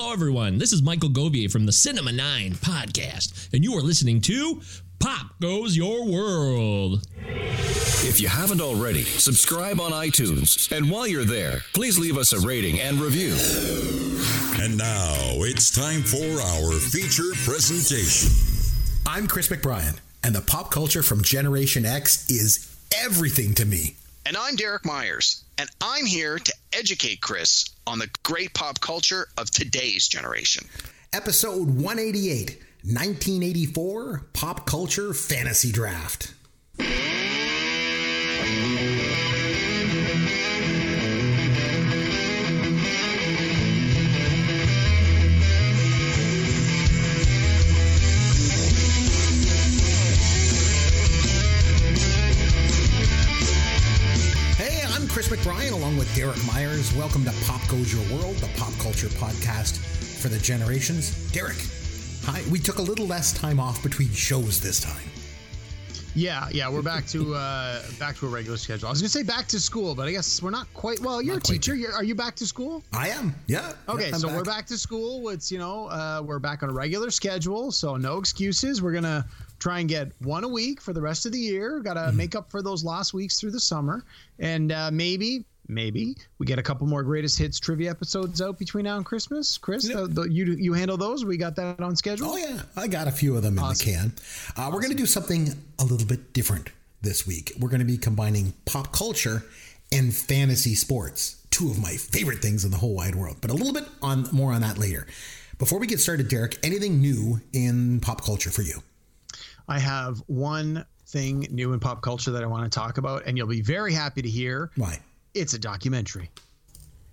Hello, everyone. This is Michael Govier from the Cinema 9 podcast, and you are listening to Pop Goes Your World. If you haven't already, subscribe on iTunes. And while you're there, please leave us a rating and review. And now it's time for our feature presentation. I'm Chris McBrien, and the pop culture from Generation X is everything to me. And I'm Derek Myers, and I'm here to educate Chris on the great pop culture of today's generation. Episode 188 1984 Pop Culture Fantasy Draft. Chris McBrien along with Derek Myers. Welcome to Pop Goes Your World, the pop culture podcast for the generations. Derek, hi. We took a little less time off between shows this time. Yeah, yeah, we're back to uh, back to a regular schedule. I was gonna say back to school, but I guess we're not quite. Well, you're Not a teacher. You're, are you back to school? I am, yeah. Okay, Yeah, so we're back to school. It's you know uh, we're back on a regular schedule, so no excuses. We're gonna try and get one a week for the rest of the year. Got to Mm-hmm. make up for those lost weeks through the summer, and uh, maybe maybe we get a couple more greatest hits trivia episodes out between now and Christmas. Chris, the, the, you you handle those. We got that on schedule. Oh yeah, I got a few of them in the can. Uh, We're going to do something a little bit different this week. We're going to be combining pop culture and fantasy sports, two of my favorite things in the whole wide world. But a little bit on more on that later. Before we get started, Derek, anything new in pop culture for you? I have one thing new in pop culture that I want to talk about, and you'll be very happy to hear. Why? It's a documentary.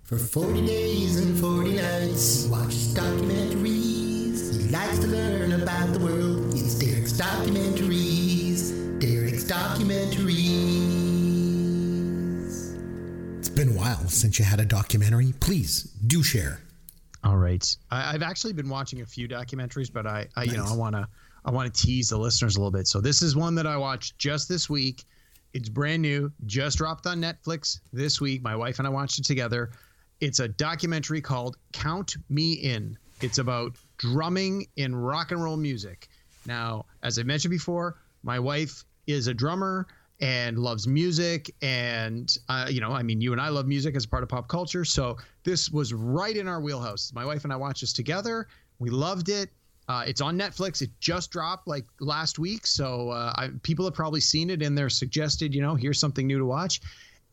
For 40 days and 40 nights, he watches documentaries. He likes to learn about the world. It's Derek's Documentaries. Derek's Documentaries. It's been a while since you had a documentary. Please do share. All right. I, I've actually been watching a few documentaries, but I, I you know, I want to, I want to tease the listeners a little bit. So this is one that I watched just this week. It's brand new, just dropped on Netflix this week. My wife and I watched it together. It's a documentary called Count Me In. It's about drumming in rock and roll music. Now, as I mentioned before, my wife is a drummer and loves music and uh, you know i mean you and i love music as part of pop culture so this was right in our wheelhouse my wife and i watched this together we loved it uh, it's on netflix. It just dropped like last week so uh, I, people have probably seen it in their suggested you know here's something new to watch.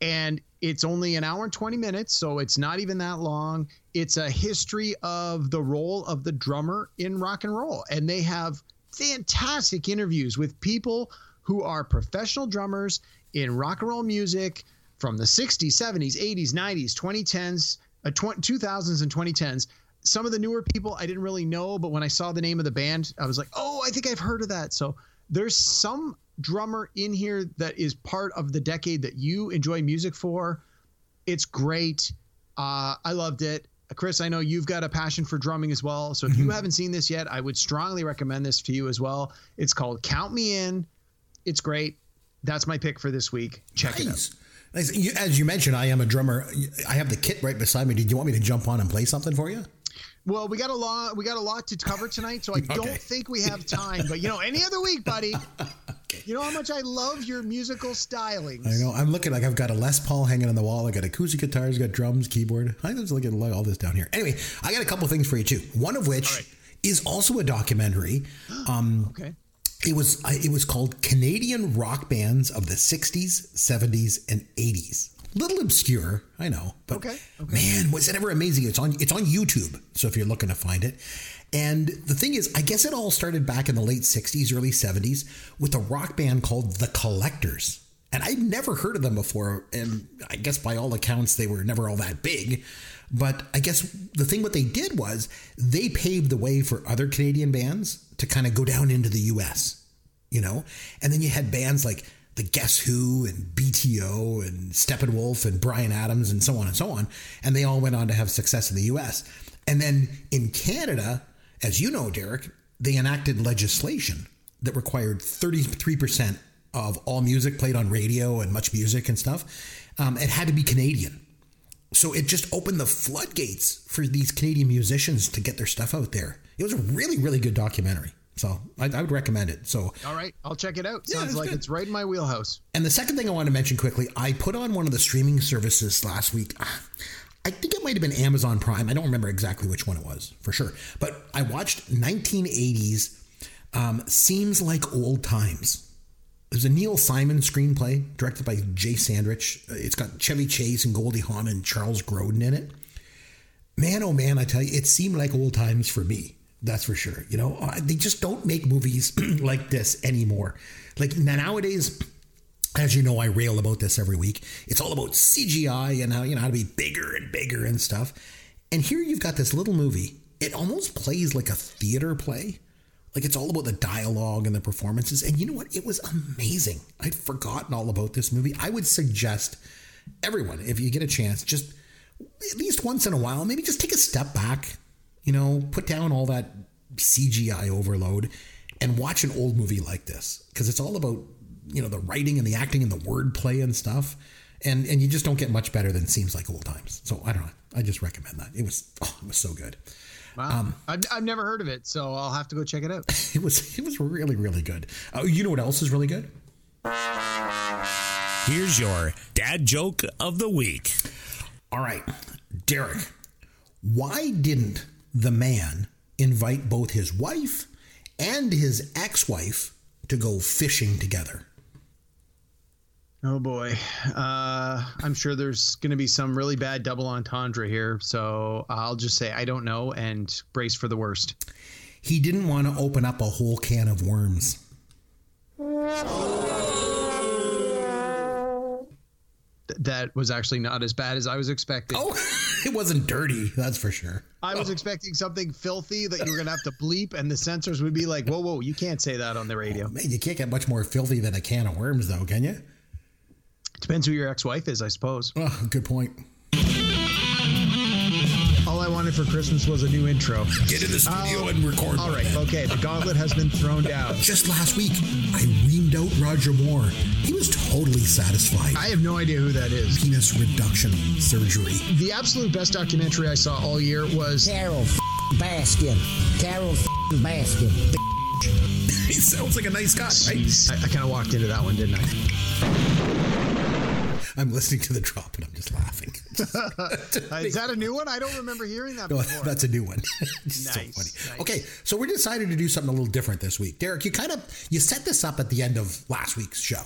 And it's only an hour and 20 minutes so it's not even that long. It's a history of the role of the drummer in rock and roll and they have fantastic interviews with people who are professional drummers in rock and roll music from the 60s 70s 80s 90s 2010s uh, tw- 2000s and 2010s some of the newer people i didn't really know but when i saw the name of the band i was like oh i think i've heard of that. So there's some drummer in here that is part of the decade that you enjoy music for. It's great. Uh, i loved it. Chris i know you've got a passion for drumming as well. So if you haven't seen this yet i would strongly recommend this to you as well. It's called count me in. It's great. That's my pick for this week. Check it out. Nice. Nice. As you mentioned, I am a drummer. I have the kit right beside me. Did you want me to jump on and play something for you? Well, we got a lot. We got a lot to cover tonight, so I don't think we have time. But you know, any other week, buddy. You know how much I love your musical stylings. I know. I'm looking like I've got a Les Paul hanging on the wall. I got acoustic guitars, got drums, keyboard. I just look at all this down here. Anyway, I got a couple things for you too. One of which right. is also a documentary. Um, Okay. it was it was called Canadian rock bands of the 60s, 70s, and 80s. Little obscure, I know, but Okay, okay. man, was it ever amazing? It's on it's on YouTube, so if you're looking to find it. And the thing is, I guess it all started back in the late 60s, early 70s with a rock band called The Collectors. And I'd never heard of them before. And I guess by all accounts, they were never all that big. But I guess the thing what they did was they paved the way for other Canadian bands to kind of go down into the US, you know? And then you had bands like the Guess Who and BTO and Steppenwolf and Bryan Adams and so on and so on. And they all went on to have success in the US. And then in Canada, as you know, Derek, they enacted legislation that required 33% of all music played on radio and MuchMusic and stuff. Um, it had to be Canadian. So it just opened the floodgates for these Canadian musicians to get their stuff out there. It was a really, really good documentary. So I, I would recommend it. So All right, I'll check it out. Yeah, Sounds it's like good. it's right in my wheelhouse. And the second thing I want to mention quickly, I put on one of the streaming services last week. I think it might have been Amazon Prime. I don't remember exactly which one it was for sure. But I watched 1980s um, Seems Like Old Times. There's a Neil Simon screenplay directed by Jay Sandrich. It's got Chevy Chase and Goldie Hawn and Charles Grodin in it. Man, oh man, I tell you, it seemed like old times for me. That's for sure. You know, they just don't make movies like this anymore. Like nowadays, as you know, I rail about this every week. It's all about CGI and how you know how to be bigger and bigger and stuff. And here you've got this little movie. It almost plays like a theater play. Like it's all about the dialogue and the performances. And you know what? It was amazing. I'd forgotten all about this movie. I would suggest everyone, if you get a chance, just at least once in a while, maybe just take a step back, you know, put down all that CGI overload and watch an old movie like this because it's all about, you know, the writing and the acting and the wordplay and stuff. And and you just don't get much better than seems like old times. So I don't know. I just recommend that. It was oh, it was so good. Wow, I've, I've never heard of it, so I'll have to go check it out. It was it was really really good. Uh, you know what else is really good? Here's your dad joke of the week. All right, Derek. Why didn't the man invite both his wife and his ex-wife to go fishing together? Oh boy, uh, I'm sure there's going to be some really bad double entendre here, so I'll just say I don't know and brace for the worst. He didn't want to open up a whole can of worms. That was actually not as bad as I was expecting. Oh, it wasn't dirty, that's for sure. I was oh. expecting something filthy that you were going to have to bleep, and the censors would be like, "Whoa, whoa, you can't say that on the oh, radio." Man, you can't get much more filthy than a can of worms, though, can you? Depends who your ex-wife is, I suppose. Oh, good point. All I wanted for Christmas was a new intro. Get in the studio Oh, and record. All right, okay. The gauntlet has been thrown down. Just last week, I reamed out Roger Moore. He was totally satisfied. I have no idea who that is. Penis reduction surgery. The absolute best documentary I saw all year was Carol f- Baskin. Carol f- Baskin. he sounds like a nice guy, right? I, I kind of walked into that one, didn't I? I'm listening to the drop and I'm just laughing. Is that a new one? I don't remember hearing that No, before. that's a new one. It's so funny. nice. Okay, so we decided to do something a little different this week. Derek, you kind of you set this up at the end of last week's show.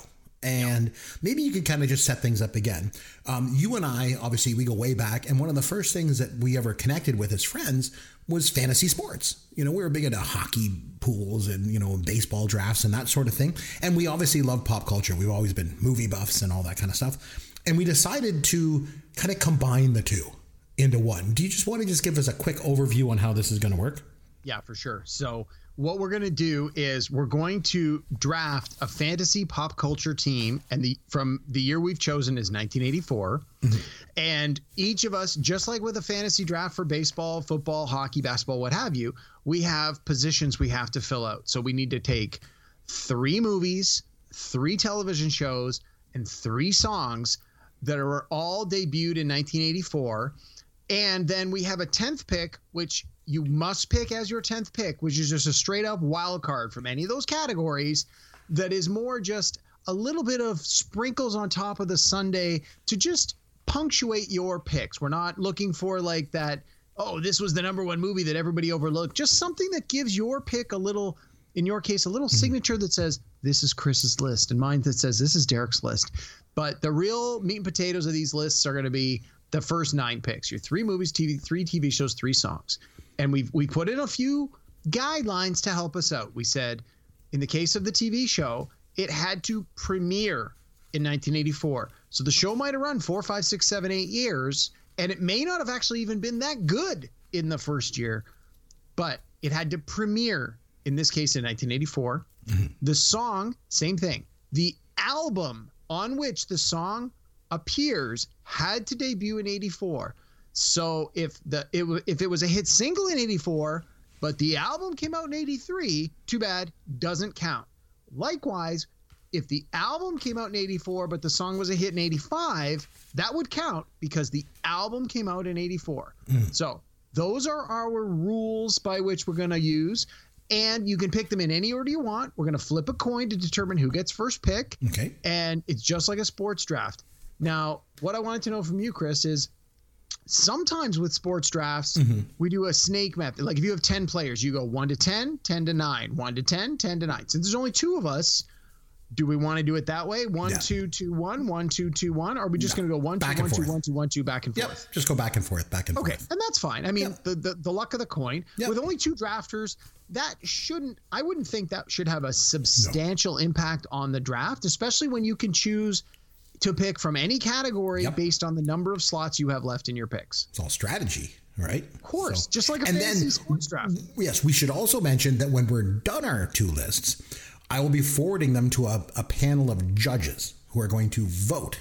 And maybe you could kind of just set things up again. Um, you and I, obviously, we go way back. And one of the first things that we ever connected with as friends was fantasy sports. You know, we were big into hockey pools and, you know, baseball drafts and that sort of thing. And we obviously love pop culture. We've always been movie buffs and all that kind of stuff. And we decided to kind of combine the two into one. Do you just want to just give us a quick overview on how this is going to work? Yeah, for sure. So what we're going to do is we're going to draft a fantasy pop culture team and the from the year we've chosen is 1984 mm-hmm. and each of us just like with a fantasy draft for baseball football hockey basketball what have you we have positions we have to fill out. So we need to take three movies three television shows and three songs that are all debuted in 1984 and then we have a 10th pick, which you must pick as your 10th pick, which is just a straight up wild card from any of those categories that is more just a little bit of sprinkles on top of the sundae to just punctuate your picks. We're not looking for like that, oh, this was the number one movie that everybody overlooked. Just something that gives your pick a little, in your case, a little mm-hmm. signature that says, this is Chris's list, and mine that says, this is Derek's list. But the real meat and potatoes of these lists are going to be the first nine picks. Your three movies, TV, three TV shows, three songs, and we've we put in a few guidelines to help us out. We said, in the case of the TV show, it had to premiere in 1984, so the show might have run four, five, six, seven, eight years, and it may not have actually even been that good in the first year, but it had to premiere in this case in 1984. Mm-hmm. The song, same thing. The album on which the song appears had to debut in 84. So if the it, if it was a hit single in 84, but the album came out in 83, too bad, doesn't count. Likewise, if the album came out in 84 but the song was a hit in 85 that would count because the album came out in 84 hmm. so those are our rules by which we're going to use and you can pick them in any order you want we're going to flip a coin to determine who gets first pick Okay. and it's just like a sports draft now what i wanted to know from you chris is sometimes with sports drafts mm-hmm. we do a snake method like if you have 10 players you go 1 to 10 10 to 9 1 to 10 10 to 9 since there's only two of us do we want to do it that way? One, Yeah. two, two, one, one, two, two, one. Or are we just going to go one, two, Back and one, two, forth. one, two, one, two, back and Yep. Just go back and forth, back and Okay, forth. Okay. And that's fine. I mean, Yep. the, the the luck of the coin Yep. with only two drafters, that shouldn't. I wouldn't think that should have a substantial impact on the draft, especially when you can choose to pick from any category Yep. based on the number of slots you have left in your picks. It's all strategy, right? Of course, So- just like a and fantasy then- sports draft. Yes, we should also mention that when we're done our two lists, I will be forwarding them to a, a panel of judges who are going to vote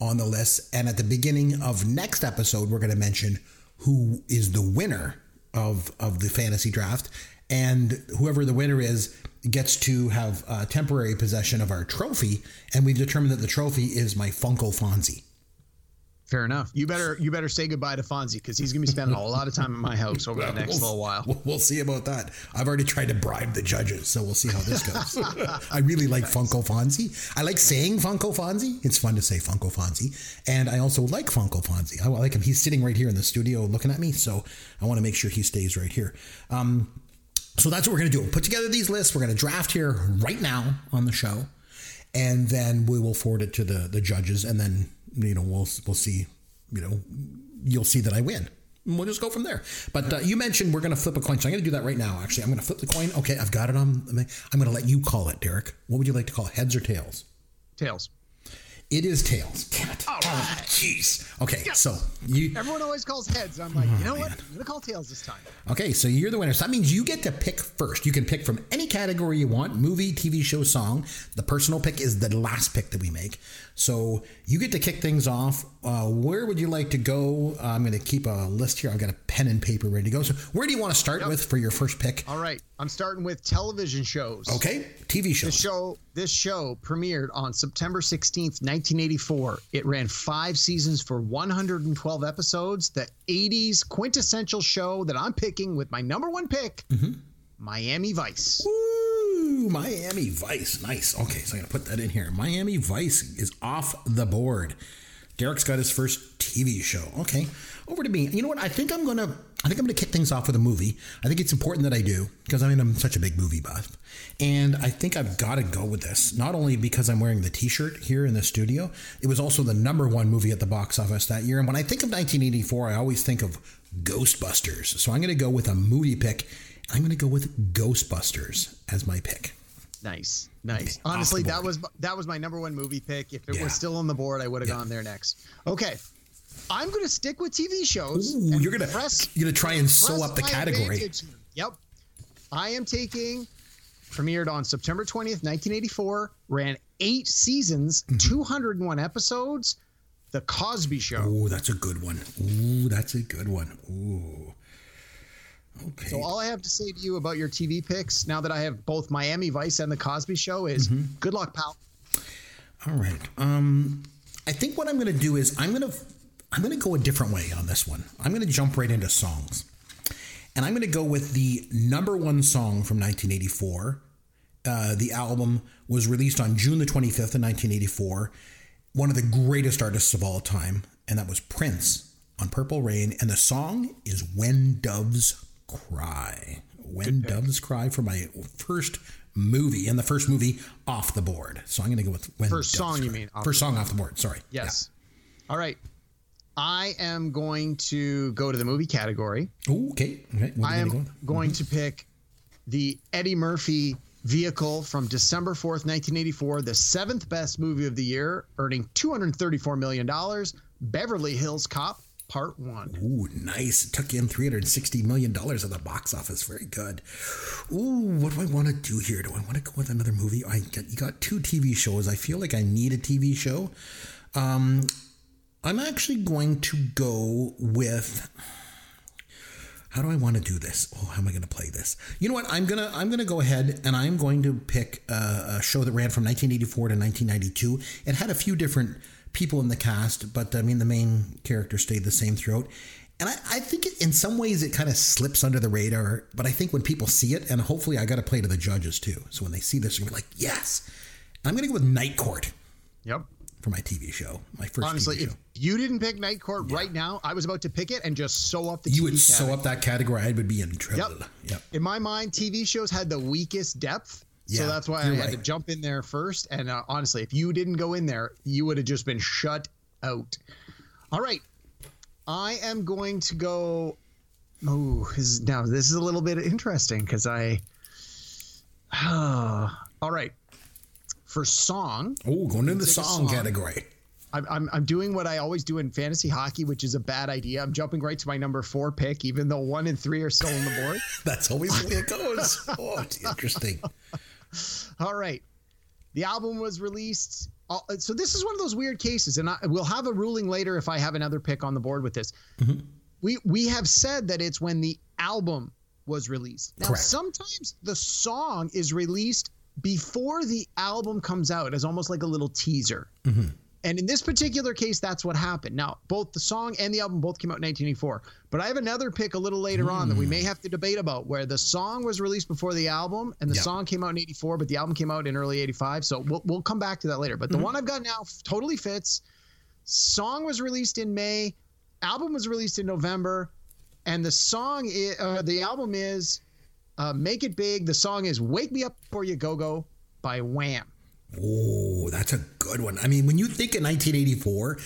on the list. And at the beginning of next episode, we're going to mention who is the winner of, of the fantasy draft. And whoever the winner is gets to have uh, temporary possession of our trophy. And we've determined that the trophy is my Funko Fonzie. Fair enough. You better you better say goodbye to Fonzie because he's going to be spending a lot of time in my house over the next little while. We'll, we'll see about that. I've already tried to bribe the judges, so we'll see how this goes. I really like Funko Fonzie. I like saying Funko Fonzie. It's fun to say Funko Fonzie. And I also like Funko Fonzie. I like him. He's sitting right here in the studio looking at me, so I want to make sure he stays right here. Um, so that's what we're going to do. We'll put together these lists. We're going to draft here right now on the show, and then we will forward it to the the judges, and then you know we'll we'll see. You know, you'll see that I win. We'll just go from there. But uh, you mentioned we're going to flip a coin, so I'm going to do that right now. Actually, I'm going to flip the coin. Okay, I've got it on. I'm going to let you call it, Derek. What would you like to call it? Heads or tails? Tails. It is tails. Damn it! All oh, right. Jeez. Okay, so you Everyone always calls heads. I'm like, oh, you know what? I'm going to call tails this time. Okay, so you're the winner. So that means you get to pick first. You can pick from any category you want movie, TV show, song. The personal pick is the last pick that we make. So you get to kick things off. Uh, where would you like to go? Uh, I'm going to keep a list here. I've got a pen and paper ready to go. So where do you want to start with for your first pick? All right. I'm starting with television shows. Okay, TV shows. This show this show premiered on September 16th, 1984. It ran 5 seasons for 112 episodes. The 80s quintessential show that I'm picking with my number 1 pick, Miami Vice. Ooh, Miami Vice. Nice. Okay, so I'm going to put that in here. Miami Vice is off the board. Derek's got his first TV show. Okay, over to me. You know what? I think I'm gonna. I think I'm gonna kick things off with a movie. I think it's important that I do because I mean I'm such a big movie buff, and I think I've got to go with this. Not only because I'm wearing the T-shirt here in the studio, it was also the number one movie at the box office that year. And when I think of 1984, I always think of Ghostbusters. So I'm gonna go with a movie pick. I'm gonna go with Ghostbusters as my pick. Nice. Nice. Okay, Honestly, that was that was my number 1 movie pick. If it Yeah. was still on the board, I would have Yeah. gone there next. Okay. I'm going to stick with TV shows. Ooh, you're gonna press- you're gonna try and sew up the category. advantage. Yep. I am taking premiered on September 20th, 1984, ran 8 seasons, Mm-hmm. 201 episodes, The Cosby Show. Oh, that's a good one. Ooh, that's a good one. Ooh. Okay. So all I have to say to you about your TV picks now that I have both Miami Vice and The Cosby Show is Mm-hmm. good luck, pal. All right. Um, I think what I'm going to do is I'm going to I'm going to go a different way on this one. I'm going to jump right into songs, and I'm going to go with the number one song from 1984. Uh, the album was released on June the 25th of 1984. One of the greatest artists of all time, and that was Prince on Purple Rain. And the song is "When Doves Cry." When Doves Cry for my first movie, and the first movie off the board. So I'm going to go with "When First song, you mean, off First song off the board. Sorry. Yes. All right. I am going to go to the movie category. Ooh, okay. Okay. I am gonna go? going mm-hmm. to pick the Eddie Murphy vehicle from December 4th, 1984, the seventh best movie of the year, earning $234 million, Beverly Hills Cop, Part 1. Ooh, nice. Took in $360 million at the box office. Very good. Ooh, what do I want to do here? Do I want to go with another movie? I got, you got two TV shows. I feel like I need a TV show. Um, I'm actually going to go with. how do I want to do this? Oh, how am I going to play this? You know what? I'm gonna I'm gonna go ahead and I'm going to pick a, a show that ran from 1984 to 1992. It had a few different people in the cast, but I mean the main character stayed the same throughout. And I, I think it, in some ways it kind of slips under the radar, but I think when people see it, and hopefully I got to play to the judges too. So when they see this, they're be like, yes. I'm going to go with Night Court Yep. for my TV show, my first Honestly, TV show. if you didn't pick Night Court right now, I was about to pick it and just sew up the You TV would sew category. up that category, I would be in trouble. Yep. Yep. In my mind, TV shows had the weakest depth. So that's why I you're had to jump in there first. And uh, honestly, if you didn't go in there, you would have just been shut out. All right. I am going to go. Oh, now this is a little bit interesting because I. all right. For song, Oh, going into the song, song. category. I'm, I'm, I'm doing what I always do in fantasy hockey, which is a bad idea. I'm jumping right to my number four pick, even though one and three are still on the board. That's always the way it goes. Oh, it's interesting. All right. The album was released. uh, So this is one of those weird cases, and I, we'll have a ruling later if I have another pick on the board with this. We we have said that it's when the album was released. Now Correct. sometimes the song is released before the album comes out as almost like a little teaser. And in this particular case, that's what happened. Now, both the song and the album both came out in 1984. But I have another pick a little later on that we may have to debate about where the song was released before the album and the Yeah. song came out in 84, but the album came out in early 85. So we'll, we'll come back to that later. But the one I've got now totally fits. Song was released in May, album was released in November, and the song, i- uh, the album is uh, Make It Big. The song is Wake Me Up Before You Go Go by Wham. Oh, that's a good one. I mean, when you think of 1984,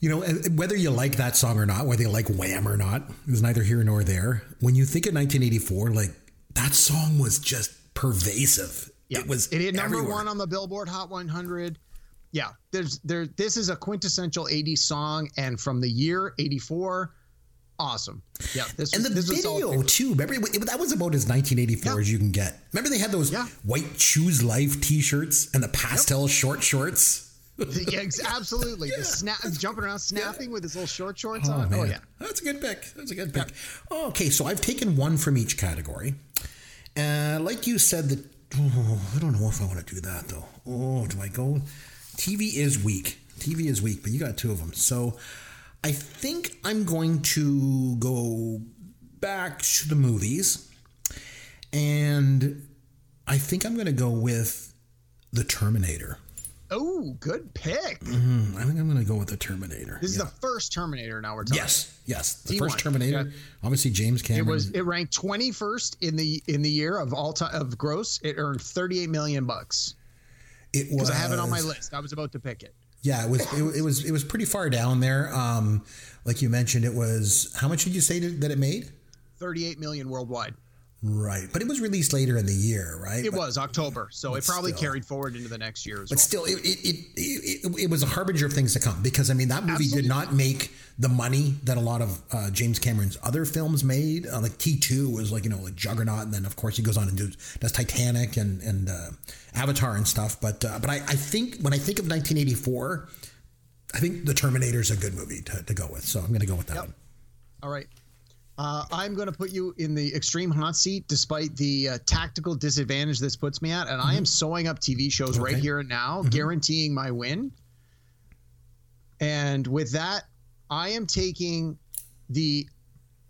you know, whether you like that song or not, whether you like Wham or not, is neither here nor there. When you think of 1984, like that song was just pervasive. It was it hit number everywhere. one on the Billboard Hot 100. Yeah, there's there. This is a quintessential 80s song, and from the year 84, awesome. Yeah, this And was, the this was a solid video too. Remember, it- that was about as 1984 Yeah. as you can get. Remember, they had those Yeah. white Choose Life T-shirts and the pastel short shorts. yeah, absolutely. The snap, jumping around, snapping with his little short shorts Oh, on. man. Oh yeah. That's a good pick. That's a good pick. Okay, so I've taken one from each category. Uh, like you said, that oh, I don't know if I want to do that though. Oh, do I go? TV is weak. TV is weak, but you got two of them. So I think I'm going to go back to the movies, and I think I'm going to go with the Terminator. Oh, good pick. Hmm, I think I'm going to go with the Terminator. This Yeah. is the first Terminator. Now we're talking. Yes, yes. The T1, first Terminator. yeah. Obviously, James Cameron. It was. It ranked 21st in the in the year of all time of gross. It earned 38 million bucks. It was. Because I have it on my list. I was about to pick it. Yeah, it was. It, it was. It was pretty far down there. Um, like you mentioned, it was. How much did you say that that it made? 38 million worldwide. Right, but it was released later in the year, right? It But- was October, so it probably still. carried forward into the next year as well. But well. still, it it, it, it, it was a harbinger of things to come because I mean that movie Absolutely. did not make the money that a lot of uh, James Cameron's other films made. Uh, like T two was like you know like Juggernaut, and then of course he goes on and do, does Titanic and and uh, Avatar and stuff. But uh, but I, I think when I think of 1984, I think The Terminator is a good movie to, to go with. So I'm going to go with that one. All right. Uh, I'm going to put you in the extreme hot seat despite the uh, tactical disadvantage this puts me at. And I am sewing up TV shows right Mm-hmm. Okay. Mm-hmm. here and now, guaranteeing my win. And with that, I am taking the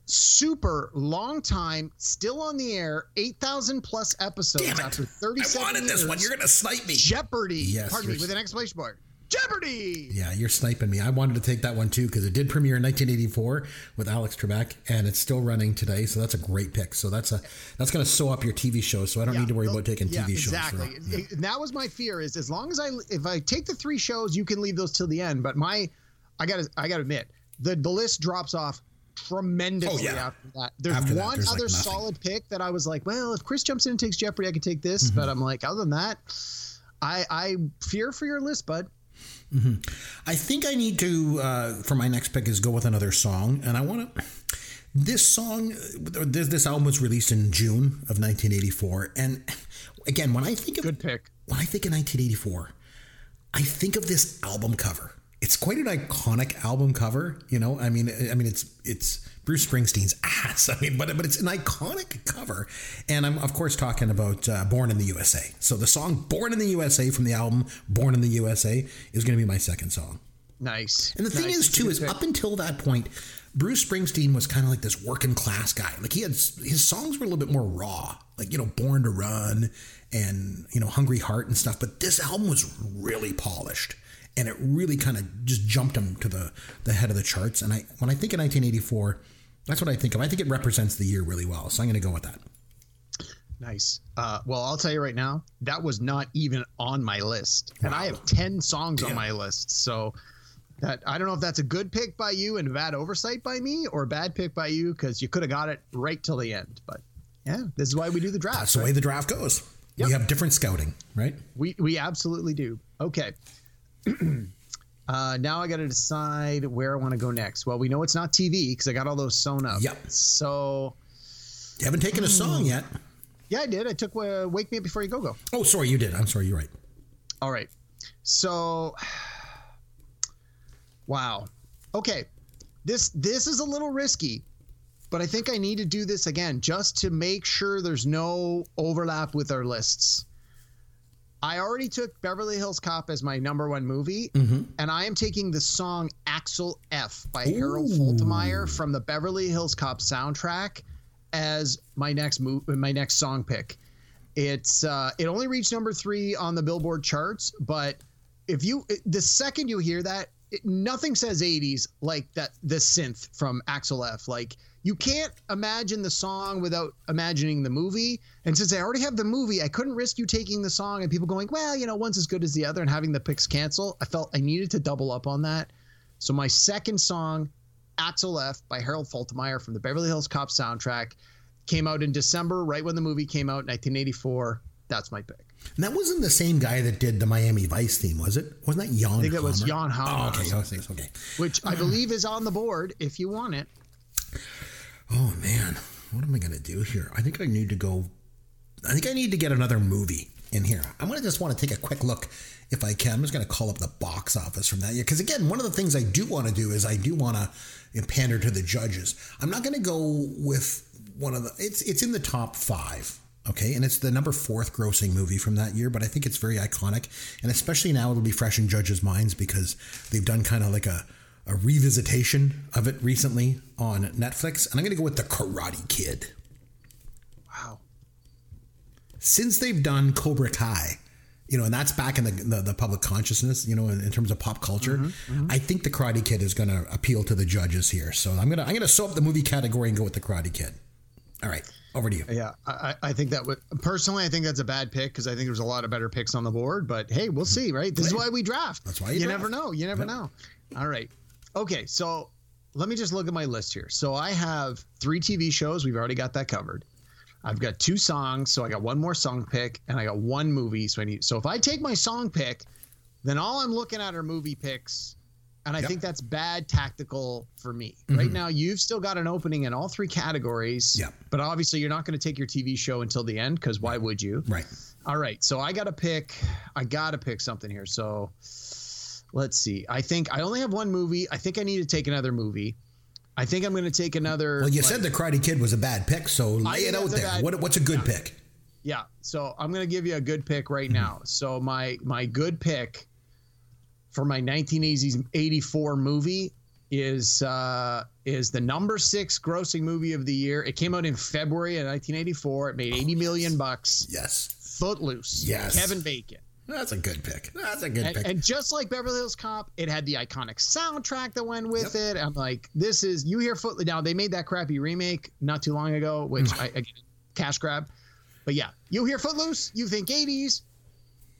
super long time, still on the air, 8,000 plus episodes after I 37 wanted this one. You're going to snipe me. Jeopardy. Yes, Pardon me, with an exclamation mark. Jeopardy. Yeah, you're sniping me. I wanted to take that one too because it did premiere in 1984 with Alex Trebek, and it's still running today. So that's a great pick. So that's a that's going to sew up your TV show. So I don't Yeah, need to worry well, about taking yeah, TV shows. Exactly. Yeah. And that was my fear is as long as I if I take the three shows, you can leave those till the end. But my I gotta I gotta admit, the the list drops off tremendously Oh, yeah. after that. There's After that, one there's, other nothing. solid pick that I was like, well, if Chris jumps in and takes Jeopardy, I could take this. Mm-hmm. But I'm like, other than that, I I fear for your list, bud. I think I need to uh, for my next pick is go with another song, and I want to. This song, this, this album was released in June of 1984, and again, when I think of Good pick. when I think of 1984, I think of this album cover. it's quite an iconic album cover. You know, I mean, I mean, it's it's Bruce Springsteen's ass. I mean, but but it's an iconic cover, and I'm of course talking about uh, "Born in the USA." So the song "Born in the USA" from the album "Born in the USA" is going to be my second song. Nice. And the thing Nice. is, too, is pick. up until that point, Bruce Springsteen was kind of like this working class guy. Like he had his songs were a little bit more raw, like you know, "Born to Run" and you know, "Hungry Heart" and stuff. But this album was really polished, and it really kind of just jumped him to the the head of the charts. And I, when I think of 1984, that's what I think of. I think it represents the year really well. So I'm going to go with that. Nice. Uh, well, I'll tell you right now, that was not even on my list, and I have ten songs on my list. So that I don't know if that's a good pick by you and bad oversight by me, or a bad pick by you because you could have got it right till the end. But yeah, this is why we do the draft. That's the way the draft goes. Yep. We have different scouting, right? We we absolutely do. Okay. uh, now I got to decide where I want to go next. Well, we know it's not TV because I got all those sewn up. Yep. So You haven't taken a song yet. yeah, I did. I took uh, "Wake Me Up Before You Go Go." Oh, sorry, you did. I'm sorry. You're right. All right. So wow. Okay. This this is a little risky, but I think I need to do this again just to make sure there's no overlap with our lists. I already took Beverly Hills Cop as my number one movie, and I am taking the song Axel F by Harold Faltermeyer from the Beverly Hills Cop soundtrack as my next move, my next song pick. It's uh, it only reached number three on the Billboard charts, but if you the second you hear that, it, nothing says '80s like that. The synth from Axel F. Like you can't imagine the song without imagining the movie. And since I already have the movie, I couldn't risk you taking the song and people going, well, you know, one's as good as the other, and having the picks cancel. I felt I needed to double up on that. So my second song, Axel F. by Harold Faltermeyer from the Beverly Hills Cop soundtrack, came out in December, right when the movie came out, 1984. That's my pick. And that wasn't the same guy that did the Miami Vice theme, was it? Wasn't that Jan? I think that was Hammer? Jan Hammer. Oh, okay, okay. which I believe is on the board if you want it. Oh man, what am I gonna do here? I think I need to go. I think I need to get another movie in here. I'm gonna just want to take a quick look, if I can. I'm just gonna call up the box office from that year because again, one of the things I do want to do is I do want to pander to the judges. I'm not gonna go with one of the. It's it's in the top five. Okay, and it's the number fourth grossing movie from that year, but I think it's very iconic, and especially now it'll be fresh in judges' minds because they've done kind of like a a revisitation of it recently on Netflix, and I'm going to go with the Karate Kid. Wow. Since they've done Cobra Kai, you know, and that's back in the the, the public consciousness, you know, in, in terms of pop culture, mm-hmm, mm-hmm. I think the Karate Kid is going to appeal to the judges here. So I'm gonna I'm gonna sew up the movie category and go with the Karate Kid. All right, over to you. Yeah, I, I think that would personally, I think that's a bad pick because I think there's a lot of better picks on the board. But hey, we'll see, right? This is why we draft. That's why you you never know. You never know. All right. Okay, so let me just look at my list here. So I have three TV shows. We've already got that covered. I've got two songs, so I got one more song pick, and I got one movie. So I need. So if I take my song pick, then all I'm looking at are movie picks, and I think that's bad tactical for me. Mm-hmm. Right now, you've still got an opening in all three categories. Yep. But obviously, you're not going to take your TV show until the end because why would you? Right. All right. So I got to pick. I got to pick something here. So let's see. I think I only have one movie. I think I need to take another movie. I think I'm going to take another. Well, you like- said the Karate Kid was a bad pick, so lay it out there. bad- What, what's a good pick? Yeah. So I'm going to give you a good pick right now. So my my good pick for my 1984 movie is uh is the number 6 grossing movie of the year. It came out in February of 1984. It made 80 million bucks. Yes, Footloose. Yes. Kevin Bacon. That's a good pick. That's a good And, pick. and just like Beverly Hills Cop, it had the iconic soundtrack that went with it. I'm like, this is you hear Footloose. Now they made that crappy remake not too long ago, which Mm. I again cash grab. But yeah, you hear Footloose, you think 80s.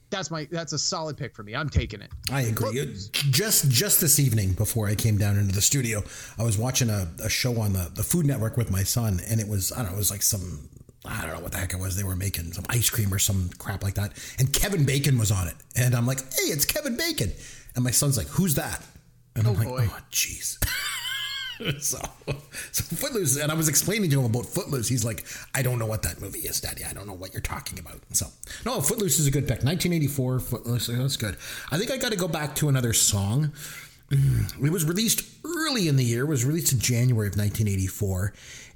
That's my that's a solid pick for me. I'm taking it. I agree. Just just this evening, before I came down into the studio, I was watching a, a show on the, the Food Network with my son, and it was I don't know, it was like some I don't know what the heck it was. They were making some ice cream or some crap like that, and Kevin Bacon was on it, and I'm like, hey, it's Kevin Bacon, and my son's like, who's that? And I'm Oh, like, boy. oh jeez. so, so Footloose, and I was explaining to him about Footloose. He's like, I don't know what that movie is, Daddy. I don't know what you're talking about. So, no, Footloose is a good pick. 1984, Footloose, that's good. I think I got to go back to another song. Mm, it was released early in the year. It was released in January of 1984.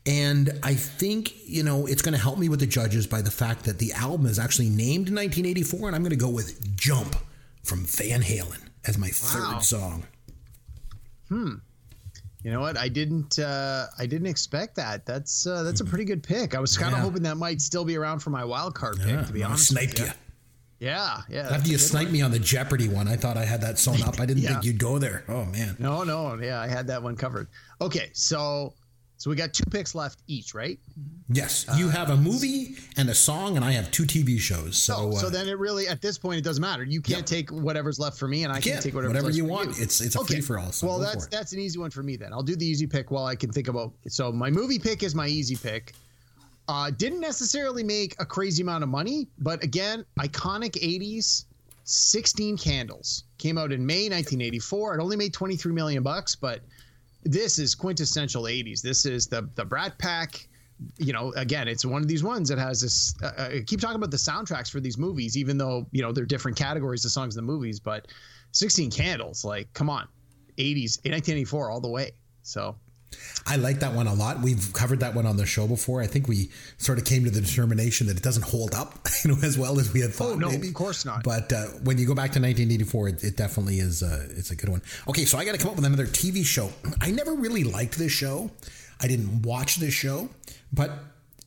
And I think, you know, it's going to help me with the judges by the fact that the album is actually named 1984. And I'm going to go with Jump from Van Halen as my third song. Hmm. You know what? I didn't. Uh, I didn't expect that. That's uh, that's a pretty good pick. I was kind of Yeah. hoping that might still be around for my wild card pick. to be I honest, sniped with you. Yeah, yeah. After you sniped one. me on the Jeopardy one, I thought I had that sewn up. I didn't Yeah. think you'd go there. Oh, man. No, no, yeah, I had that one covered. Okay, so so we got two picks left each, right? Yes, you have a movie and a song, and I have two TV shows. So, So, so uh, then it really at this point it doesn't matter. You can't Yep. take whatever's left for me, and I can can't. take whatever's Whatever you for want. It's- it's a free-for-all, so well, that's that's an easy one for me then. I'll do the easy pick while I can think about. So my movie pick is my easy pick. Uh, didn't necessarily make a crazy amount of money, but again, iconic '80s. 16 Candles came out in May 1984. It only made 23 million bucks, but this is quintessential 80s. This is the the Brat Pack. You know, again, it's one of these ones that has this. Uh, uh, I keep talking about the soundtracks for these movies, even though you know they're different categories of songs in the movies. But 16 Candles, like, come on, 80s, 1984 all the way. So I like that one a lot. We've covered that one on the show before. I think we sort of came to the determination that it doesn't hold up, you know, as well as we had thought. Oh, no, maybe. of course not. But uh, when you go back to 1984, it, it definitely is. Uh, it's a good one. Okay, so I got to come up with another TV show. I never really liked this show. I didn't watch this show, but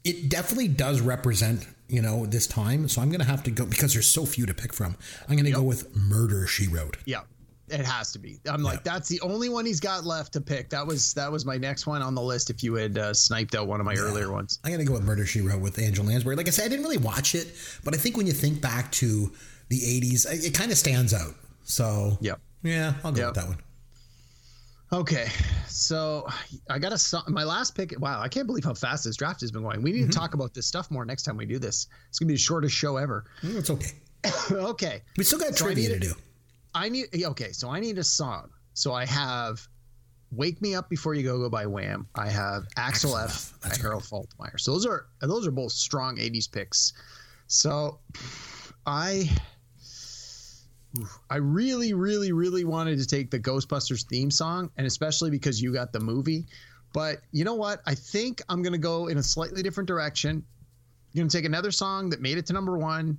it definitely does represent you know this time. So I'm going to have to go because there's so few to pick from. I'm going to go with Murder She Wrote. yeah, it has to be. I'm like, that's the only one he's got left to pick. That was that was my next one on the list. If you had uh, sniped out one of my earlier ones. I'm gonna go with Murder She Wrote with Angela Lansbury. Like I said, I didn't really watch it, but I think when you think back to the '80s, it, kind of stands out. So Yep. yeah, I'll go Yep. with that one. Okay, so I got a my last pick. Wow, I can't believe how fast this draft has been going. We need Mm-hmm. to talk about this stuff more next time we do this. It's gonna be the shortest show ever. Mm, It's okay. okay, We still got So trivia to do. I need okay, so I need a song. So I have "Wake Me Up Before You Go Go" by Wham. I have "Axel, F" by that's Harold Faltermeyer. So those are those are both strong '80s picks. So I I really, really, really wanted to take the Ghostbusters theme song, and especially because you got the movie. But you know what? I think I'm going to go in a slightly different direction. I'm going to take another song that made it to number one.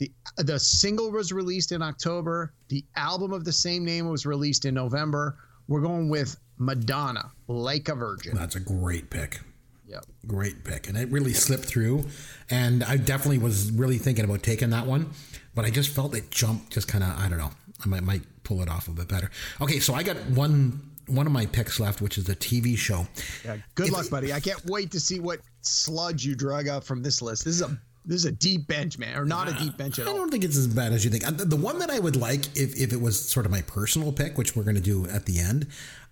The, the single was released in October. The album of the same name was released in November. We're going with Madonna, Like a Virgin. That's a great pick. Yep. Great pick, and it really slipped through. And I definitely was really thinking about taking that one, but I just felt it jumped. Just kind of, I don't know. I might might pull it off a bit better. Okay, so I got one one of my picks left, which is a TV show. Yeah, good If- luck, buddy. I can't wait to see what sludge you drug up from this list. This is a this is a deep bench, man, or not a deep bench at all. I don't think it's as bad as you think. Uh, The one that I would like, if, if it was sort of my personal pick, which we're going to do at the end,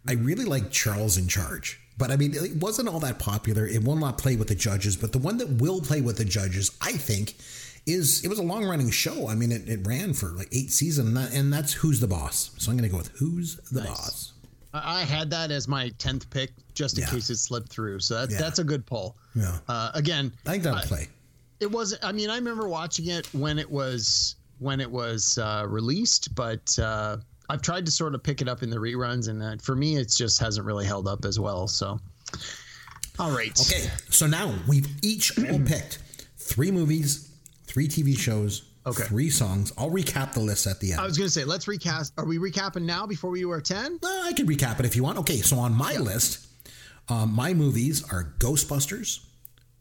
I really like Charles in Charge. But I mean, it wasn't all that popular. It will not play with the judges. But the one that will play with the judges, I think, is it was a long running show. I mean, it, it ran for like eight seasons, and, that, and that's Who's the Boss. So I'm going to go with Who's the Boss. I had that as my tenth pick, just in Yeah. case it slipped through. So that's Yeah. that's a good pull. Yeah. Uh, again, I think that'll play. It wasn't. I mean, I remember watching it when it was when it was uh, released, but uh, I've tried to sort of pick it up in the reruns, and uh, for me, it just hasn't really held up as well. So, all right, Okay, so now we've each all picked three movies, three TV shows, Okay. three songs. I'll recap the list at the end. I was going to say, let's recast. Are we recapping now before we were ten? Uh, I can recap it if you want. Okay, so on my list, um, my movies are Ghostbusters,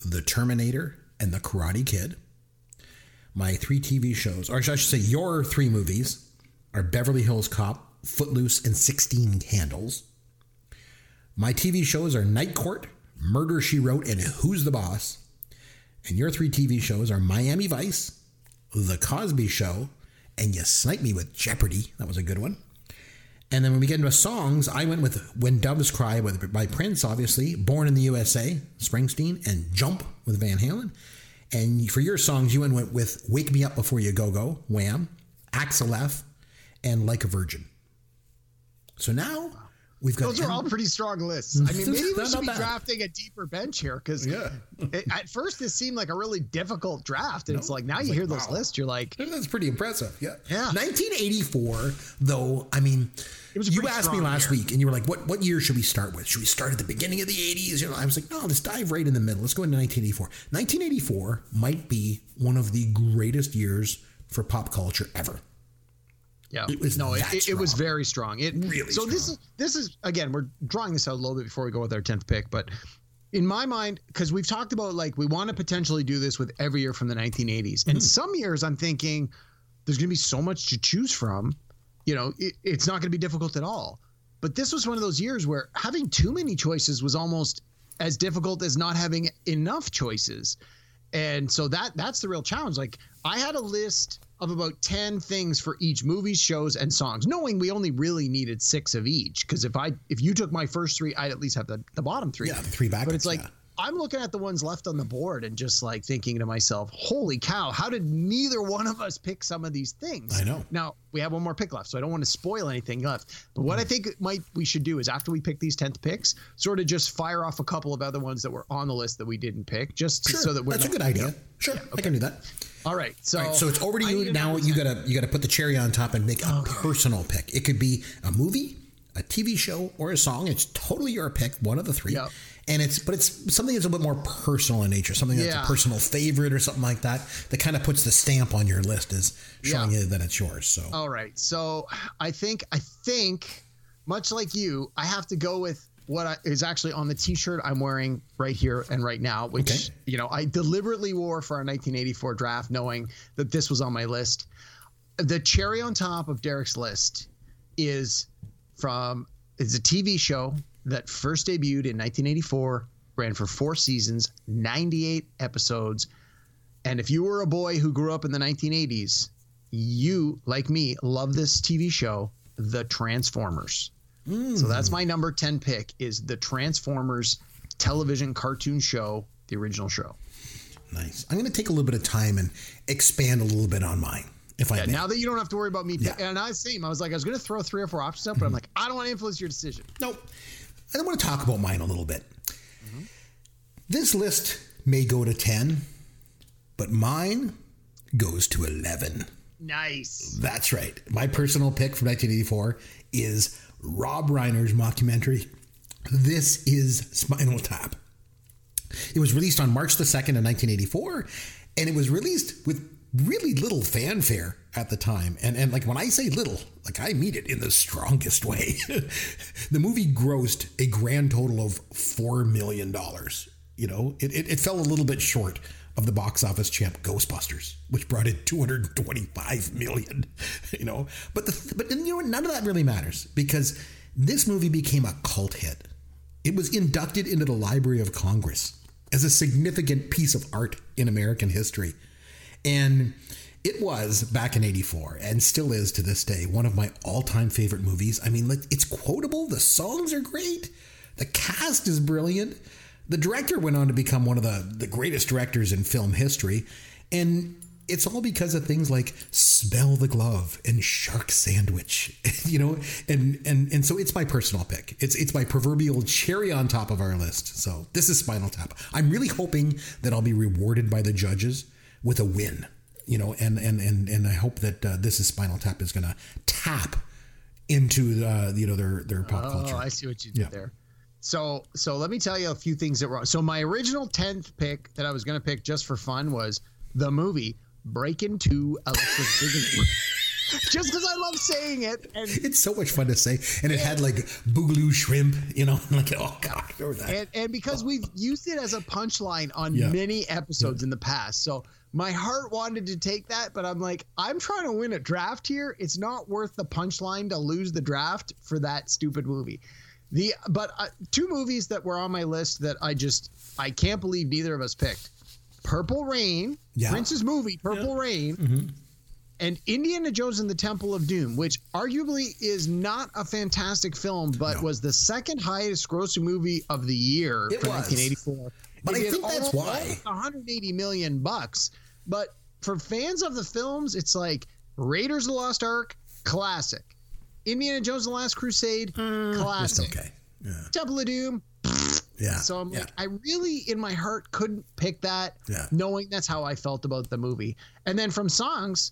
The Terminator, and The Karate Kid. My three TV shows, or I should say, your three movies are Beverly Hills Cop, Footloose, and 16 Candles. My TV shows are Night Court, Murder She Wrote, and Who's the Boss. And your three TV shows are Miami Vice, The Cosby Show, and You Snipe Me with Jeopardy. That was a good one. And then when we get into songs, I went with When Doves Cry by Prince, obviously, Born in the USA, Springsteen, and Jump with Van Halen. And for your songs, you went with Wake Me Up Before You Go Go, Wham, Axel F, and Like a Virgin. So now We've got Those are all pretty strong lists. I mean, maybe we should be bad. drafting a deeper bench here because Yeah. at first this seemed like a really difficult draft, and it's like now you hear those lists, you're like, That's pretty impressive. Yeah. Yeah. 1984, though, I mean, It was you asked me last year. week and you were like, what, what year should we start with? Should we start at the beginning of the 80s? You know, I was like, no, let's dive right in the middle. Let's go into 1984. 1984 might be one of the greatest years for pop culture ever. Yeah, It was no, it, it, it was very strong. It Really so this is this is again we're drawing this out a little bit before we go with our tenth pick, but in my mind, because we've talked about like we want to potentially do this with every year from the 1980s, Mm-hmm. and some years I'm thinking there's going to be so much to choose from, you know, it, it's not going to be difficult at all. But this was one of those years where having too many choices was almost as difficult as not having enough choices. And so that that's the real challenge. Like i had a list of about 10 things for each movies shows and songs knowing we only really needed six of each because if i if you took my first three i'd at least have the, the bottom three Yeah, the three but it's like yeah. i'm looking at the ones left on the board and just like thinking to myself holy cow how did neither one of us pick some of these things I know. now we have one more pick left so i don't want to spoil anything left but what i Mm. think might we should do is after we pick these 10th picks sort of just fire off a couple of other ones that were on the list that we didn't pick just Sure. so that we're That's a good idea. Sure. I can do that. All right. So, All right, so it's over to you now. You gotta you gotta put the cherry on top and make a personal pick. It could be a movie, a TV show, or a song. It's totally your pick, one of the three. Yep. And it's but it's something that's a bit more personal in nature, something that's Yeah. a personal favorite or something like that. That kind of puts the stamp on your list as showing Yeah. you that it's yours. So All right. So I think I think much like you, I have to go with what I, is actually on the T-shirt I'm wearing right here and right now, which Okay. you know I deliberately wore for our 1984 draft, knowing that this was on my list. The cherry on top of Derek's list is from it's a TV show that first debuted in 1984, ran for four seasons, 98 episodes, and if you were a boy who grew up in the 1980s, you, like me, love this TV show, The Transformers. So that's hmm. my number 10 pick is The Transformers television cartoon show, the original show. nice. I'm gonna take a little bit of time and expand a little bit on mine, if I Yeah, now that you don't have to worry about me, Yeah. and I same. I was like, I was going to throw three or four options up, but I'm mm-hmm. like, I don't want to influence your decision. Nope. I want to talk about mine a little bit. Mm-hmm. This list may go to 10, but mine goes to 11. Nice. That's right. My personal pick from 1984 is Rob Reiner's mockumentary. This is Spinal Tap. It was released on March the 2nd of 1984, and it was released with really little fanfare at the time. And and like when I say little, like I mean it in the strongest way. the movie grossed a grand total of four million dollars. You know, it, it, it fell a little bit short of the box office champ Ghostbusters, which brought in 225 million. You know, but the but you know? None of that really matters because this movie became a cult hit. It was inducted into the Library of Congress as a significant piece of art in American history. And it was back in 84 and still is to this day one of my all time favorite movies. I mean, it's quotable, the songs are great, the cast is brilliant. The director went on to become one of the, the greatest directors in film history. And it's all because of things like Smell the Glove and Shark Sandwich, you know, and and and so it's my personal pick. It's it's my proverbial cherry on top of our list. So this is Spinal Tap. I'm really hoping that I'll be rewarded by the judges with a win, you know, and and and and I hope that uh, this is Spinal Tap is going to tap into uh, you know their their pop culture. Oh, I see what you did Yeah. there. So, so let me tell you a few things that were. So, my original tenth pick that I was going to pick just for fun was the movie Breakin' 2: Electric Boogaloo. just because I love saying it, and It's so much fun to say, and it had like boogaloo shrimp, you know, like oh god, remember that? and, and because we've used it as a punchline on Yeah. many episodes in the past. So my heart wanted to take that, but I'm like, I'm trying to win a draft here. It's not worth the punchline to lose the draft for that stupid movie. The but uh, two movies that were on my list that I just I can't believe neither of us picked. Purple Rain, Yeah. Prince's movie, Purple Rain, and Indiana Jones and the Temple of Doom, which arguably is not a fantastic film, but No. was the second highest grossing movie of the year It for was. 1984. But It I think that's why. 180 million bucks. But for fans of the films, it's like Raiders of the Lost Ark, classic. Indiana Jones and the Last Crusade, hmm. Just classic. okay. Yeah. Temple of Doom. Yeah. So I'm yeah. like, I really, in my heart, couldn't pick that, Yeah. knowing that's how I felt about the movie. And then from songs,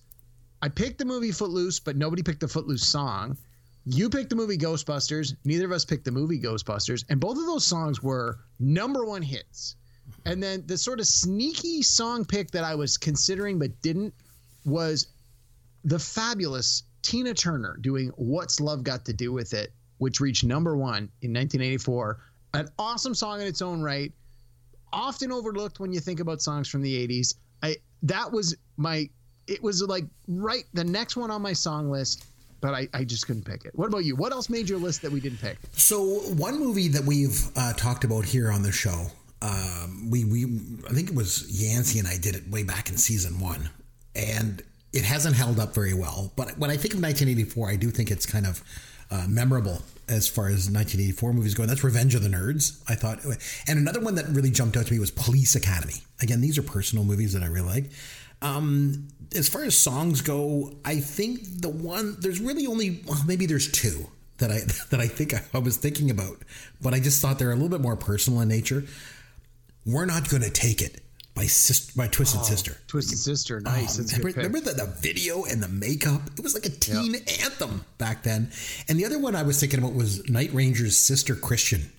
I picked the movie Footloose, but nobody picked the Footloose song. You picked the movie Ghostbusters. Neither of us picked the movie Ghostbusters. And both of those songs were number one hits. And then the sort of sneaky song pick that I was considering but didn't was the fabulous Tina Turner doing What's Love Got to Do with It, which reached number one in 1984. An awesome song in its own right, often overlooked when you think about songs from the 80s. I that was my it was like right the next one on my song list, but I, I just couldn't pick it. What about you? What else made your list that we didn't pick? So one movie that we've uh, talked about here on the show, um, we we I think it was Yancey and I did it way back in season one, and it hasn't held up very well. But when I think of 1984, I do think it's kind of uh, memorable as far as 1984 movies go. And that's Revenge of the Nerds. I thought, and another one that really jumped out to me was Police Academy. Again, these are personal movies that I really like. Um, as far as songs go, I think the one there's really only well, maybe there's two that I that I think I, I was thinking about, but I just thought they're a little bit more personal in nature. We're not going to take it by sister my Twisted Sister. Twisted Sister, nice. Oh, remember remember the, the video and the makeup? It was like a teen anthem back then. And the other one I was thinking about was Night Ranger's sister Christian.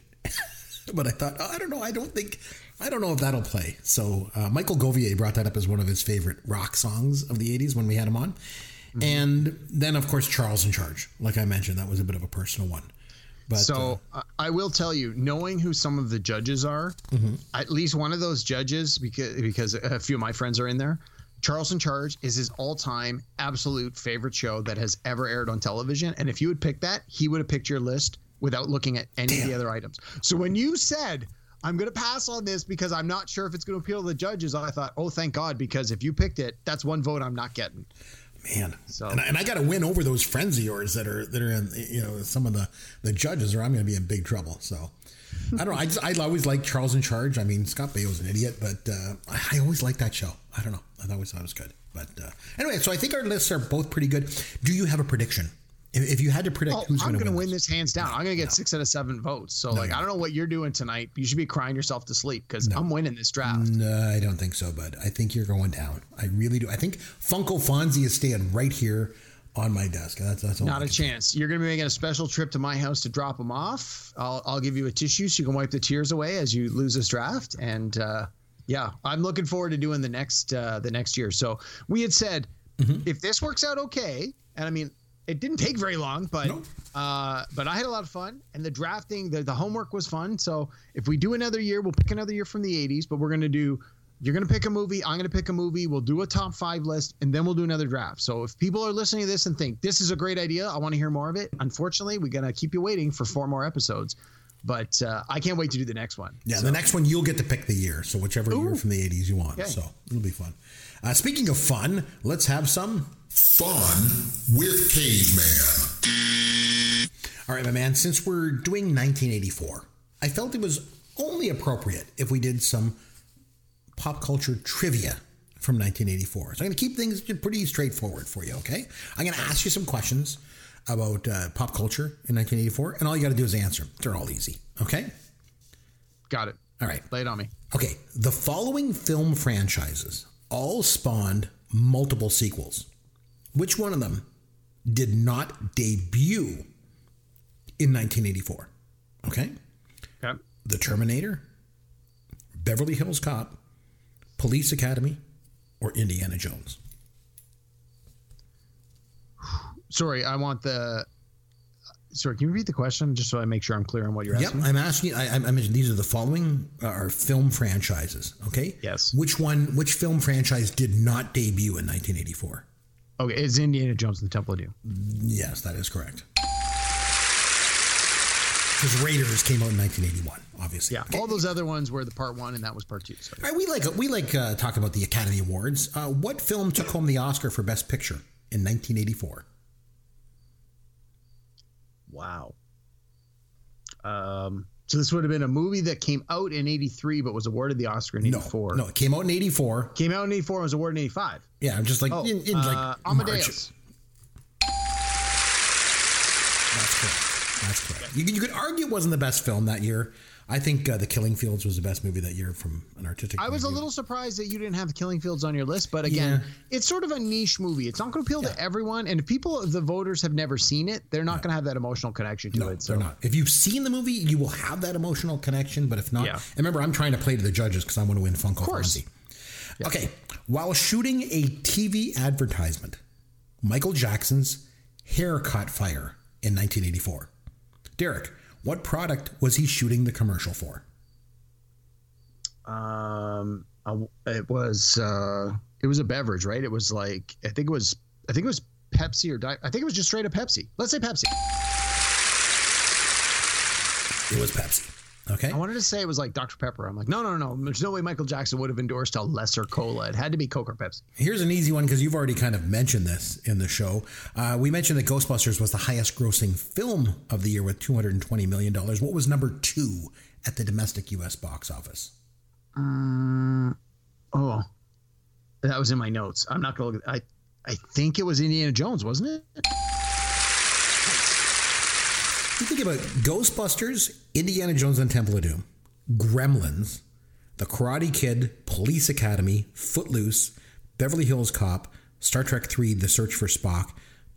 but I thought, oh, I don't know. I don't think, I don't know if that'll play. So uh, Michael Govier brought that up as one of his favorite rock songs of the 80s when we had him on. Mm-hmm. And then, of course, Charles in Charge. Like I mentioned, that was a bit of a personal one. But, uh, so I I will tell you, knowing who some of the judges are, Mm-hmm. at least one of those judges, because because a few of my friends are in there. Charles in Charge is his all-time absolute favorite show that has ever aired on television, and if you had picked that, he would have picked your list without looking at any of the other items. So when you said I'm going to pass on this because I'm not sure if it's going to appeal to the judges, I thought, oh, thank God, because if you picked it, that's one vote I'm not getting. Man, So- and I, and I got to win over those friends of yours that are that are in you know some of the the judges, or I'm going to be in big trouble. So I don't know. I just I always like Charles in Charge. I mean, Scott Baio was an idiot, but uh, I, I always liked that show. I don't know. I always thought it was good. But uh, anyway, so I think our lists are both pretty good. Do you have a prediction? If, if you had to predict Oh, who's I'm going to win, win this hands down. I'm going to get six out of seven votes. So, like, I don't know what you're doing tonight. You should be crying yourself to sleep because I'm winning this draft. No, I don't think so, bud. I think you're going down. I really do. I think Funko Fonzie is staying right here on my desk. That's that's all. Not a chance. You're going to be making a special trip to my house to drop them off. I'll, I'll give you a tissue so you can wipe the tears away as you lose this draft. And uh, yeah, I'm looking forward to doing the next uh, the next year. So we had said Mm-hmm. if this works out okay, and I mean it didn't take very long, but No. uh, but I had a lot of fun, and the drafting, the, the homework was fun. So if we do another year, we'll pick another year from the '80s, but we're going to do. You're going to pick a movie. I'm going to pick a movie. We'll do a top five list, and then we'll do another draft. So if people are listening to this and think this is a great idea, I want to hear more of it. Unfortunately, we're going to keep you waiting for four more episodes, but uh, I can't wait to do the next one. Yeah, the next one you'll get to pick the year. So whichever year from the 80s you want. Okay. So it'll be fun. Uh, speaking of fun, let's have some. Fun with Caveman. All right, my man, since we're doing 1984, I felt it was only appropriate if we did some pop culture trivia from 1984. So I'm going to keep things pretty straightforward for you, okay? I'm going to ask you some questions about uh, pop culture in 1984, and all you got to do is answer. 'em. They're all easy, okay? Got it. All right. Lay it on me. Okay, the following film franchises all spawned multiple sequels. Which one of them did not debut in 1984? Okay? Okay. The Terminator, Beverly Hills Cop, Police Academy, or Indiana Jones? Sorry, I want the. Sorry, can you repeat the question just so I make sure I'm clear on what you're asking? Yep, asking? I'm asking. I, I mentioned these are the following uh, are film franchises. Okay. Yes. Which one? Which film franchise did not debut in 1984? Okay, it's Indiana Jones and the Temple of Doom. Yes, that is correct. Because Raiders came out in 1981, obviously. Yeah, Okay. all those other ones were the part one, and that was part two. So. Right, we like we like uh, talking about the Academy Awards. Uh, what film took home the Oscar for Best Picture in 1984? Wow. Um, so this would have been a movie that came out in '83, but was awarded the Oscar in '84. no, it came out in '84. Came out in '84 and was awarded in '85. Yeah, I'm just like Oh, in, in uh, like Amadeus. That's correct. You, you could argue it wasn't the best film that year. I think uh, The Killing Fields was the best movie that year from an artistic. I was a of view. little surprised that you didn't have The Killing Fields on your list, but again, it's sort of a niche movie. It's not going to appeal to everyone, and if people, the voters have never seen it, they're not going to have that emotional connection to No, it. So they're not. If you've seen the movie, you will have that emotional connection. But if not, Yeah. and remember, I'm trying to play to the judges because I want to win Funko course. Frenzy. Okay, while shooting a TV advertisement, Michael Jackson's hair caught fire in 1984. Derek, what product was he shooting the commercial for? Um, I- it was uh, it was a beverage, right? It was like I think it was I think it was Pepsi or Di- I think it was just straight up Pepsi. Let's say Pepsi. It was Pepsi. Okay. I wanted to say it was like Dr Pepper. I'm like, no, no, no. There's no way Michael Jackson would have endorsed a lesser cola. It had to be Coke or Pepsi. Here's an easy one because you've already kind of mentioned this in the show. Uh, we mentioned that Ghostbusters was the highest grossing film of the year with $220 million. What was number two at the domestic U.S. box office? Um, oh, that was in my notes. I'm not gonna look. I I think it was Indiana Jones, wasn't it? You think about Ghostbusters, Indiana Jones and Temple of Doom, Gremlins, The Karate Kid, Police Academy, Footloose, Beverly Hills Cop, Star Trek III, The Search for Spock,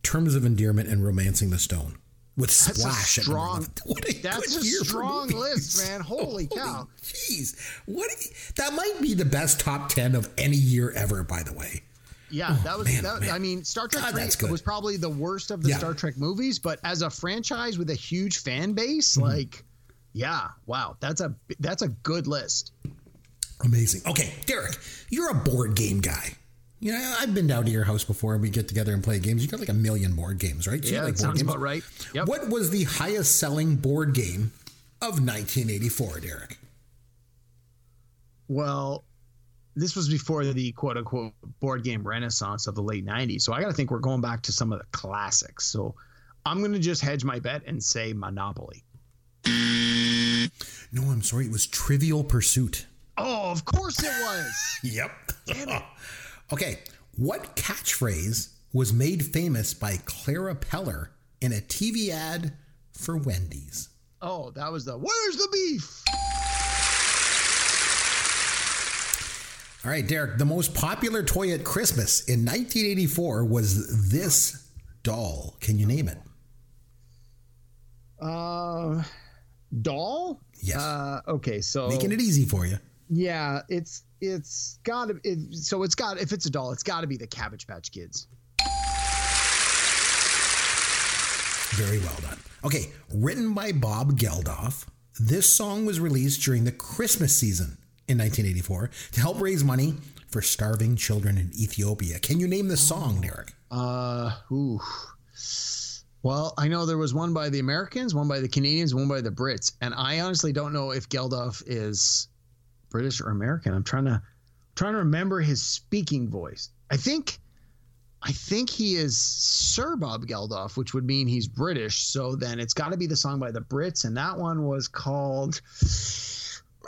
Terms of Endearment, and Romancing the Stone. With That's a Splash number strong. What a That's good a strong list, man. Holy cow! Jeez, what? That might be the best top ten of any year ever. By the way, Yeah, that was. man, that, man. I mean, Star Trek God, 3 was probably the worst of the Yeah. Star Trek movies, but as a franchise with a huge fan base, Mm-hmm. like, yeah, wow, that's a that's a good list. amazing. Okay, Derek, you're a board game guy. You know, I've been down to your house before and we get together and play games. You got like a million board games, right? So Yeah, like sounds games. about right. Yep. What was the highest selling board game of 1984, Derek? Well, this was before the quote unquote board game renaissance of the late 90s. So I got to think we're going back to some of the classics. So I'm going to just hedge my bet and say Monopoly. No, I'm sorry. It was Trivial Pursuit. Oh, of course it was. Yep. okay. What catchphrase was made famous by Clara Peller in a TV ad for Wendy's? oh, that was the where's the beef? All right, Derek, the most popular toy at Christmas in 1984 was this doll. Can you name it? Uh, doll? Yes. Uh, okay, so Making it easy for you. yeah, it's it's got to it, so it's got if it's a doll, it's got to be the Cabbage Patch Kids. Very well done. Okay, written by Bob Geldof, this song was released during the Christmas season in 1984 to help raise money for starving children in Ethiopia. Can you name the song, Derek? Uh, ooh. Well, I know there was one by the Americans, one by the Canadians, one by the Brits, and I honestly don't know if Geldof is British or American. I'm trying to trying to remember his speaking voice. I think I think he is Sir Bob Geldof, which would mean he's British. So then it's got to be the song by the Brits, and that one was called.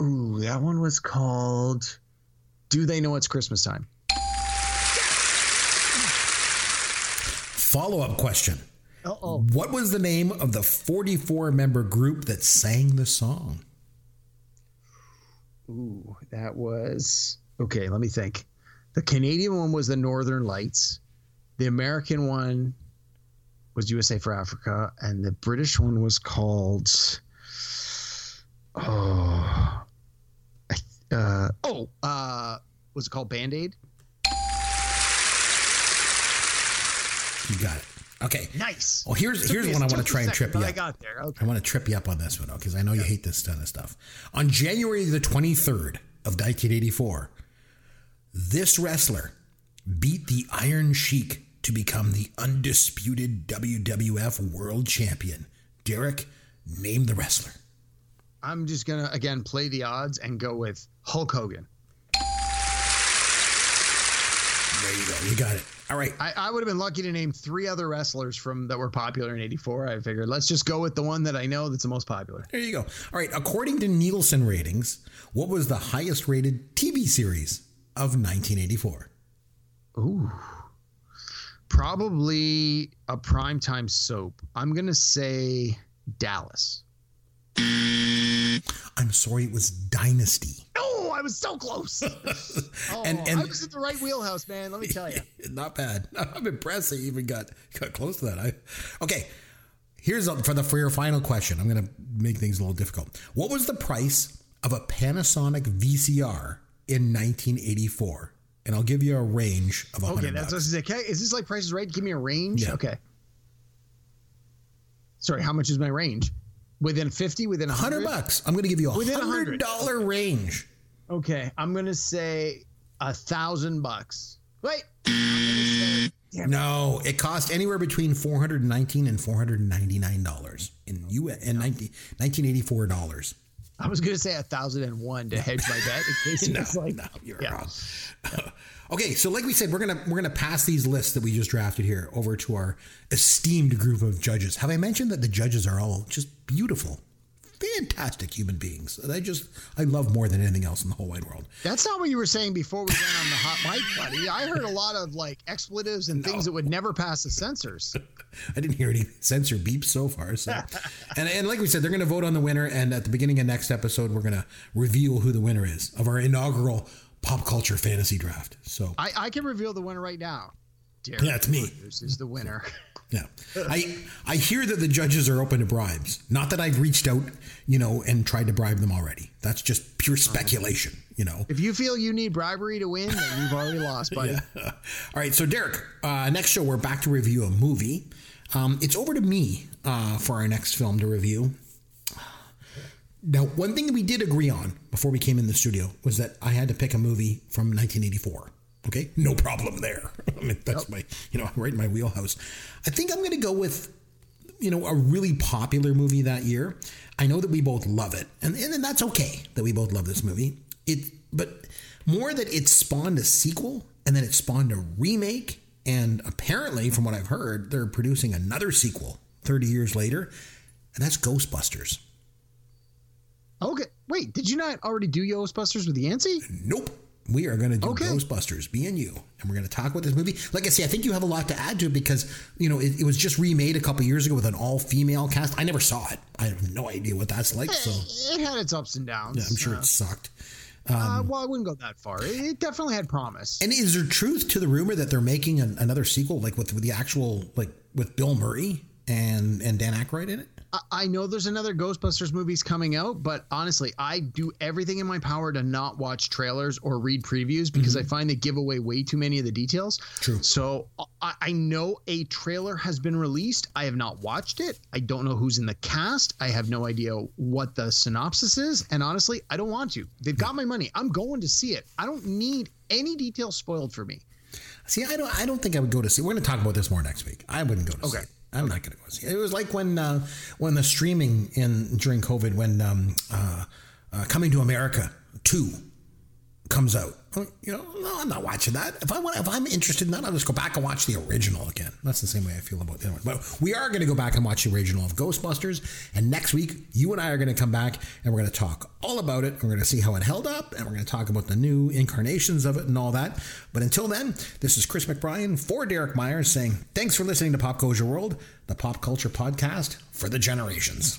Ooh, that one was called. Do they know it's Christmas time? Follow up question. Uh-oh. What was the name of the 44 member group that sang the song? Ooh, that was okay. Let me think. The Canadian one was the Northern Lights. The American one was USA for Africa, and the British one was called. Oh, I- uh, oh, uh, was it called Band Aid? You got it. Okay. Nice. Well, here's here's one I want to try and trip you I up. got there. Okay. I want to trip you up on this one because I know you hate this kind of stuff. On January the 23rd of 1984, this wrestler beat the Iron Sheik to become the undisputed WWF World Champion. Derek, name the wrestler. I'm just gonna again play the odds and go with Hulk Hogan. There you go. You got it. All right. I, I would have been lucky to name three other wrestlers from that were popular in '84. I figured let's just go with the one that I know that's the most popular. There you go. All right. According to Nielsen ratings, what was the highest rated TV series of 1984? Ooh, probably a primetime soap. I'm gonna say Dallas. I'm sorry, it was Dynasty. I was so close. oh, And- and- I was in the right wheelhouse, man. Let me tell you. Not bad. I'm impressed that you even got got close to that. I, okay, here's a, for the for your final question. I'm going to make things a little difficult. What was the price of a Panasonic VCR in 1984? And I'll give you a range of 100 Okay, that's what I was. Okay, is this like prices Right? Give me a range. Yeah. Okay. Sorry, how much is my range? Within fifty? Within 100 100 bucks. I'm going to give you a Within hundred 100. dollar range. Okay, I'm gonna say a thousand bucks. Wait. Say. No, it cost anywhere between 419 and 499 dollars in U in 19, 1984 dollars. I was gonna say a thousand and one to hedge my bet in case was like no, you're yeah. wrong. okay, so like we said, we're gonna we're gonna pass these lists that we just drafted here over to our esteemed group of judges. Have I mentioned that the judges are all just beautiful, fantastic human beings that I just I love more than anything else in the whole wide world? That's not what you were saying before we went on the hot mic, buddy. I heard a lot of like expletives and things that would never pass the censors. I didn't hear any censor beeps so far. So, and and like we said, they're going to vote on the winner, and at the beginning of next episode, we're going to reveal who the winner is of our inaugural pop culture fantasy draft. So, I, I can reveal the winner right now. Derek Yeah, it's me. This is the winner. yeah, I I hear that the judges are open to bribes. Not that I've reached out, you know, and tried to bribe them already. That's just pure speculation, you know. If you feel you need bribery to win, then you've already lost, buddy. All right, so Derek, uh, next show we're back to review a movie. Um, it's over to me uh, for our next film to review. Now, one thing that we did agree on before we came in the studio was that I had to pick a movie from 1984. Okay, no problem there. I mean, that's my, you know, right in my wheelhouse. I think I'm going to go with, you know, a really popular movie that year. I know that we both love it, and and that's okay that we both love this movie. It, but more that it spawned a sequel, and then it spawned a remake, and apparently, from what I've heard, they're producing another sequel 30 years later, and that's Ghostbusters. Okay. Wait, did you not already do Ghostbusters with Yancey? Nope. We are going to do Okay. Ghostbusters, me and you, and we're going to talk about this movie. Like I say, I think you have a lot to add to it because you know it, it was just remade a couple years ago with an all-female cast. I never saw it. I have no idea what that's like. So It had its ups and downs. yeah, I'm sure Uh, it sucked. uh, well, I wouldn't go that far. It, it definitely had promise. And is there truth to the rumor that they're making an, another sequel, like with, with the actual, like with Bill Murray and and Dan Aykroyd in it? I, know there's another Ghostbusters movies coming out, but honestly, I do everything in my power to not watch trailers or read previews because I mm-hmm. find they give away way too many of the details. True. So I, I know a trailer has been released. I have not watched it. I don't know who's in the cast. I have no idea what the synopsis is. And honestly, I don't want to. They've got my money. I'm going to see it. I don't need any details spoiled for me. See, I don't. I don't think I would go to see. We're going to talk about this more next week. I wouldn't go to see. Okay. I'm not going to go see. It. it was like when uh, when the streaming in during COVID when um, uh, uh, Coming to America two comes out. You know, no, I'm not watching that. If I want, if I'm interested in that, I'll just go back and watch the original again. That's the same way I feel about the other one. But we are going to go back and watch the original of Ghostbusters. And next week, you and I are going to come back and we're going to talk all about it. We're going to see how it held up, and we're going to talk about the new incarnations of it and all that. But until then, this is Chris McBrien for Derek Myers saying thanks for listening to Pop Goes Your World, the pop culture podcast for the generations.